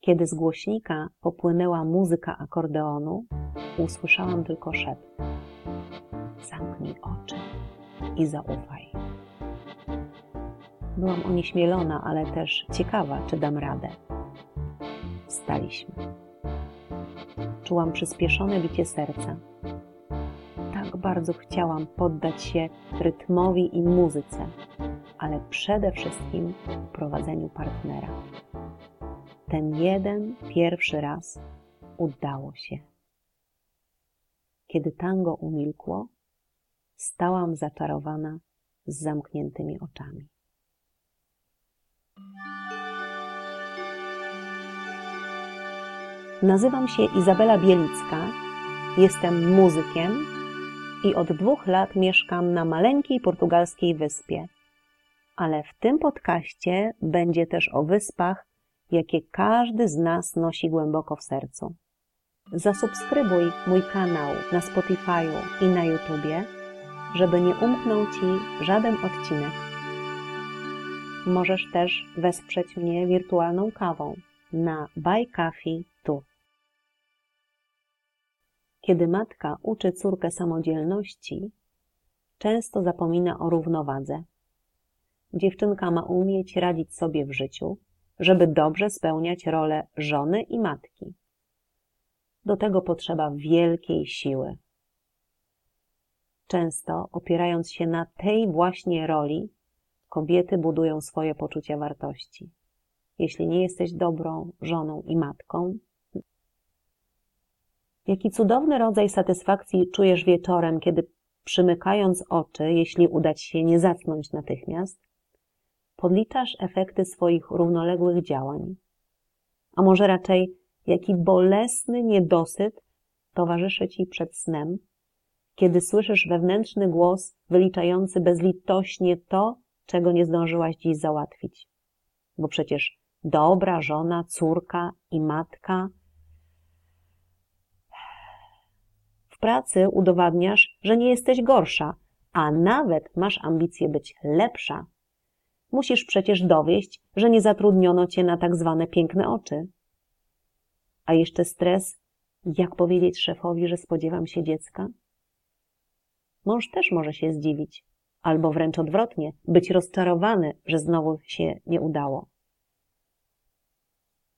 Kiedy z głośnika popłynęła muzyka akordeonu, usłyszałam tylko szept. Zamknij oczy i zaufaj. Byłam onieśmielona, ale też ciekawa, czy dam radę. Staliśmy. Czułam przyspieszone bicie serca. Tak bardzo chciałam poddać się rytmowi i muzyce, ale przede wszystkim prowadzeniu partnera. Ten jeden pierwszy raz udało się. Kiedy tango umilkło, stałam zaczarowana z zamkniętymi oczami. Nazywam się Izabela Bielicka, jestem muzykiem i od dwóch lat mieszkam na maleńkiej portugalskiej wyspie. Ale w tym podcaście będzie też o wyspach, jakie każdy z nas nosi głęboko w sercu. Zasubskrybuj mój kanał na Spotify'u i na YouTubie, żeby nie umknął Ci żaden odcinek. Możesz też wesprzeć mnie wirtualną kawą na Buy tu. Kiedy matka uczy córkę samodzielności, często zapomina o równowadze. Dziewczynka ma umieć radzić sobie w życiu, żeby dobrze spełniać rolę żony i matki. Do tego potrzeba wielkiej siły. Często opierając się na tej właśnie roli, kobiety budują swoje poczucie wartości. Jeśli nie jesteś dobrą żoną i matką, Jaki cudowny rodzaj satysfakcji czujesz wieczorem, kiedy przymykając oczy, jeśli uda ci się nie zasnąć natychmiast, podliczasz efekty swoich równoległych działań. A może raczej, jaki bolesny niedosyt towarzyszy ci przed snem, kiedy słyszysz wewnętrzny głos wyliczający bezlitośnie to, czego nie zdążyłaś dziś załatwić. Bo przecież dobra żona, córka i matka pracy udowadniasz, że nie jesteś gorsza, a nawet masz ambicje być lepsza. Musisz przecież dowieść, że nie zatrudniono cię na tak zwane piękne oczy. A jeszcze stres, jak powiedzieć szefowi, że spodziewam się dziecka? Mąż też może się zdziwić, albo wręcz odwrotnie, być rozczarowany, że znowu się nie udało.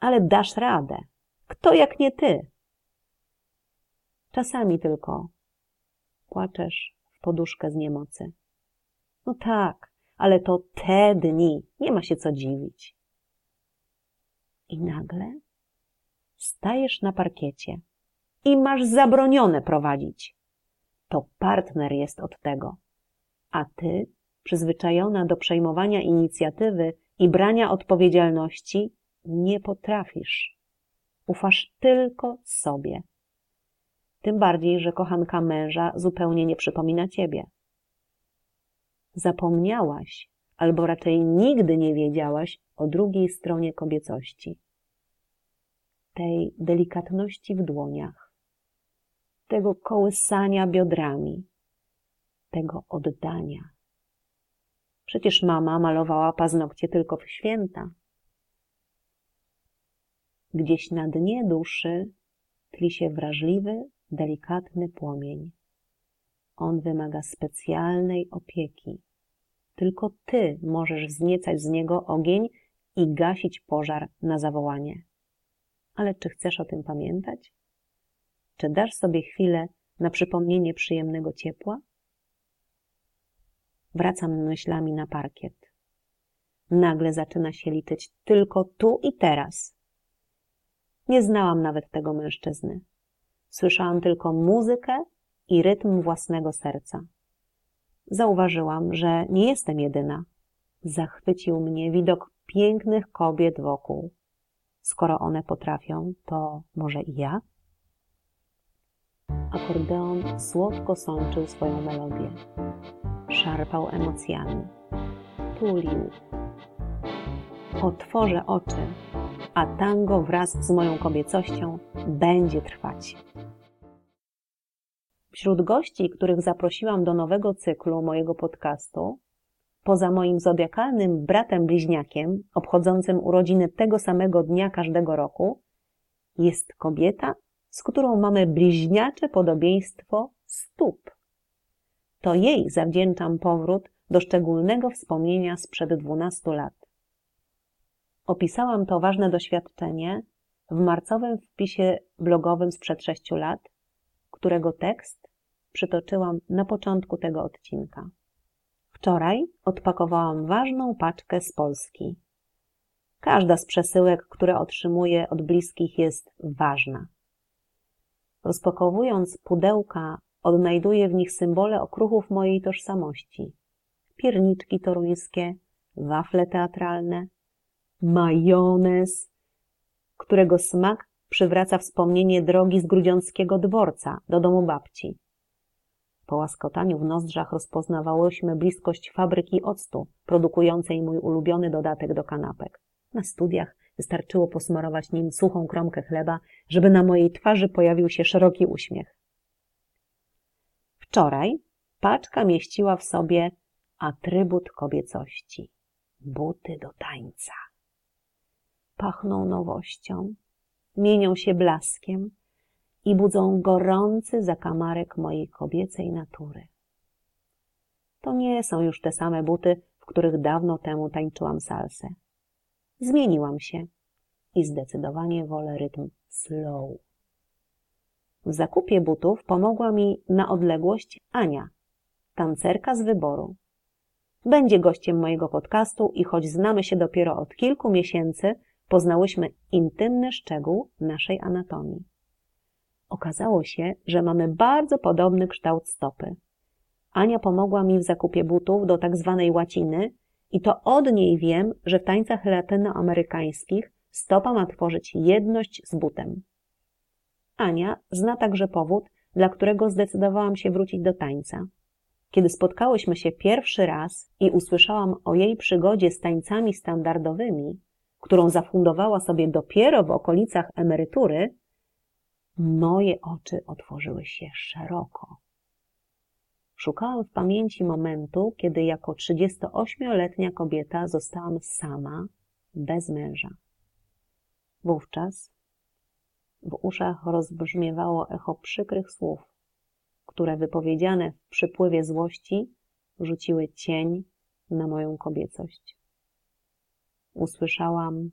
Ale dasz radę. Kto jak nie ty? Czasami tylko płaczesz w poduszkę z niemocy. No tak, ale to te dni, nie ma się co dziwić. I nagle stajesz na parkiecie i masz zabronione prowadzić. To partner jest od tego. A ty, przyzwyczajona do przejmowania inicjatywy i brania odpowiedzialności, nie potrafisz. Ufasz tylko sobie. Tym bardziej, że kochanka męża zupełnie nie przypomina ciebie. Zapomniałaś, albo raczej nigdy nie wiedziałaś o drugiej stronie kobiecości. Tej delikatności w dłoniach, tego kołysania biodrami, tego oddania. Przecież mama malowała paznokcie tylko w święta. Gdzieś na dnie duszy tli się wrażliwy, delikatny płomień. On wymaga specjalnej opieki. Tylko ty możesz wzniecać z niego ogień i gasić pożar na zawołanie. Ale czy chcesz o tym pamiętać? Czy dasz sobie chwilę na przypomnienie przyjemnego ciepła? Wracam myślami na parkiet. Nagle zaczyna się liczyć tylko tu i teraz. Nie znałam nawet tego mężczyzny. Słyszałam tylko muzykę i rytm własnego serca. Zauważyłam, że nie jestem jedyna. Zachwycił mnie widok pięknych kobiet wokół. Skoro one potrafią, to może i ja? Akordeon słodko sączył swoją melodię. Szarpał emocjami. Tulił. Otworzę oczy, a tango wraz z moją kobiecością będzie trwać. Wśród gości, których zaprosiłam do nowego cyklu mojego podcastu, poza moim zodiakalnym bratem bliźniakiem, obchodzącym urodziny tego samego dnia każdego roku, jest kobieta, z którą mamy bliźniacze podobieństwo stóp. To jej zawdzięczam powrót do szczególnego wspomnienia sprzed dwunastu lat. Opisałam to ważne doświadczenie w marcowym wpisie blogowym sprzed sześciu lat, którego tekst przytoczyłam na początku tego odcinka. Wczoraj odpakowałam ważną paczkę z Polski. Każda z przesyłek, które otrzymuję od bliskich, jest ważna. Rozpakowując pudełka, odnajduję w nich symbole okruchów mojej tożsamości. Pierniczki toruńskie, wafle teatralne, majonez, którego smak przywraca wspomnienie drogi z grudziąckiego dworca do domu babci. Po łaskotaniu w nozdrzach rozpoznawałyśmy bliskość fabryki octu, produkującej mój ulubiony dodatek do kanapek. Na studiach wystarczyło posmarować nim suchą kromkę chleba, żeby na mojej twarzy pojawił się szeroki uśmiech. Wczoraj paczka mieściła w sobie atrybut kobiecości buty do tańca. Pachną nowością, mienią się blaskiem, i budzą gorący zakamarek mojej kobiecej natury. To nie są już te same buty, w których dawno temu tańczyłam salsę. Zmieniłam się i zdecydowanie wolę rytm slow. W zakupie butów pomogła mi na odległość Ania, tancerka z wyboru. Będzie gościem mojego podcastu i choć znamy się dopiero od kilku miesięcy, poznałyśmy intymny szczegół naszej anatomii. Okazało się, że mamy bardzo podobny kształt stopy. Ania pomogła mi w zakupie butów do tak zwanej łaciny i to od niej wiem, że w tańcach latynoamerykańskich stopa ma tworzyć jedność z butem. Ania zna także powód, dla którego zdecydowałam się wrócić do tańca. Kiedy spotkałyśmy się pierwszy raz i usłyszałam o jej przygodzie z tańcami standardowymi, którą zafundowała sobie dopiero w okolicach emerytury, Moje oczy otworzyły się szeroko. Szukałam w pamięci momentu, kiedy jako 38-letnia kobieta zostałam sama, bez męża. Wówczas w uszach rozbrzmiewało echo przykrych słów, które wypowiedziane w przypływie złości rzuciły cień na moją kobiecość. Usłyszałam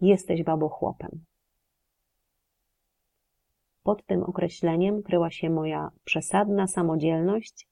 Jesteś babochłopem. Pod tym określeniem kryła się moja przesadna samodzielność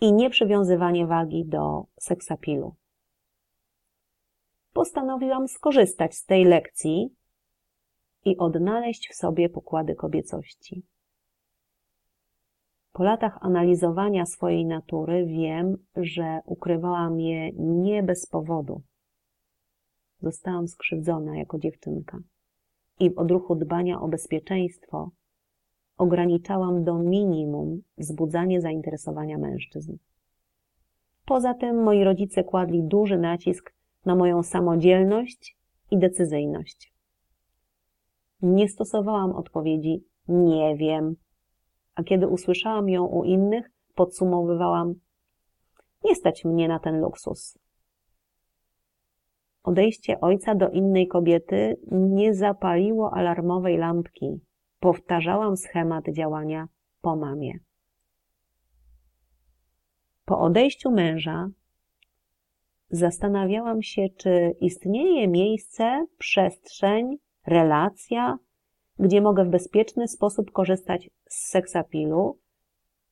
i nieprzywiązywanie wagi do seksapilu. Postanowiłam skorzystać z tej lekcji i odnaleźć w sobie pokłady kobiecości. Po latach analizowania swojej natury wiem, że ukrywałam je nie bez powodu. Zostałam skrzywdzona jako dziewczynka i w odruchu dbania o bezpieczeństwo ograniczałam do minimum wzbudzanie zainteresowania mężczyzn. Poza tym moi rodzice kładli duży nacisk na moją samodzielność i decyzyjność. Nie stosowałam odpowiedzi nie wiem, a kiedy usłyszałam ją u innych, podsumowywałam nie stać mnie na ten luksus. Odejście ojca do innej kobiety nie zapaliło alarmowej lampki. Powtarzałam schemat działania po mamie. Po odejściu męża zastanawiałam się, czy istnieje miejsce, przestrzeń, relacja, gdzie mogę w bezpieczny sposób korzystać z seksapilu,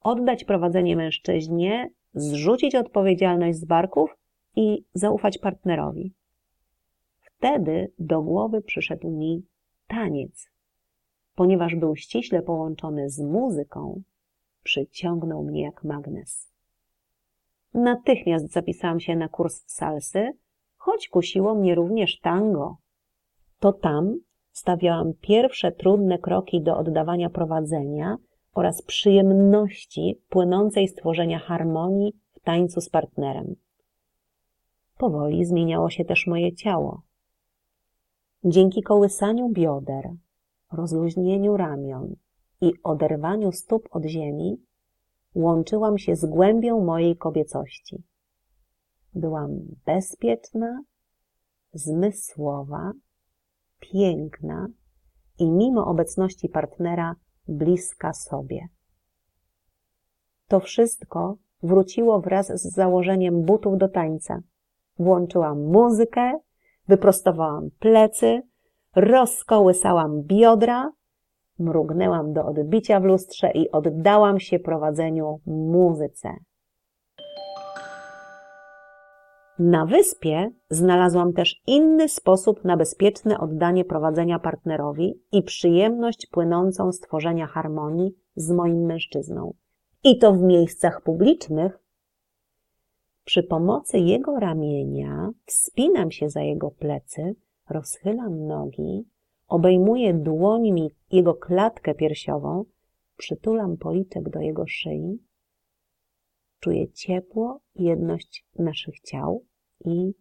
oddać prowadzenie mężczyźnie, zrzucić odpowiedzialność z barków i zaufać partnerowi. Wtedy do głowy przyszedł mi taniec. Ponieważ był ściśle połączony z muzyką, przyciągnął mnie jak magnes. Natychmiast zapisałam się na kurs salsy, choć kusiło mnie również tango. To tam stawiałam pierwsze trudne kroki do oddawania prowadzenia oraz przyjemności płynącej z tworzenia harmonii w tańcu z partnerem. Powoli zmieniało się też moje ciało. Dzięki kołysaniu bioder, rozluźnieniu ramion i oderwaniu stóp od ziemi, łączyłam się z głębią mojej kobiecości. Byłam bezpieczna, zmysłowa, piękna i mimo obecności partnera bliska sobie. To wszystko wróciło wraz z założeniem butów do tańca. Włączyłam muzykę, wyprostowałam plecy, rozkołysałam biodra, mrugnęłam do odbicia w lustrze i oddałam się prowadzeniu muzyce. Na wyspie znalazłam też inny sposób na bezpieczne oddanie prowadzenia partnerowi i przyjemność płynącą z tworzenia harmonii z moim mężczyzną. I to w miejscach publicznych. Przy pomocy jego ramienia wspinam się za jego plecy, rozchylam nogi, obejmuję dłońmi jego klatkę piersiową, przytulam policzek do jego szyi, czuję ciepło i jedność naszych ciał i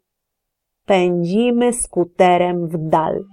pędzimy skuterem w dal.